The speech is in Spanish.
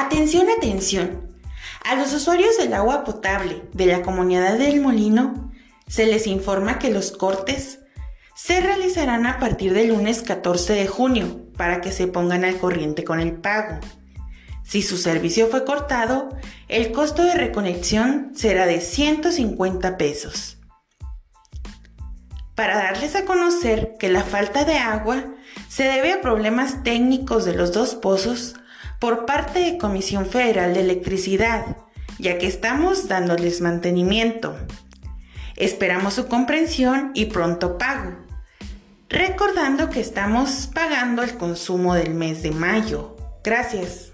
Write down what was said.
Atención, atención. A los usuarios del agua potable de la comunidad del molino se les informa que los cortes se realizarán a partir del lunes 14 de junio para que se pongan al corriente con el pago. Si su servicio fue cortado, el costo de reconexión será de 150 pesos. Para darles a conocer que la falta de agua se debe a problemas técnicos de los dos pozos por parte de Comisión Federal de Electricidad, ya que estamos dándoles mantenimiento. Esperamos su comprensión y pronto pago. Recordando que estamos pagando el consumo del mes de mayo. Gracias.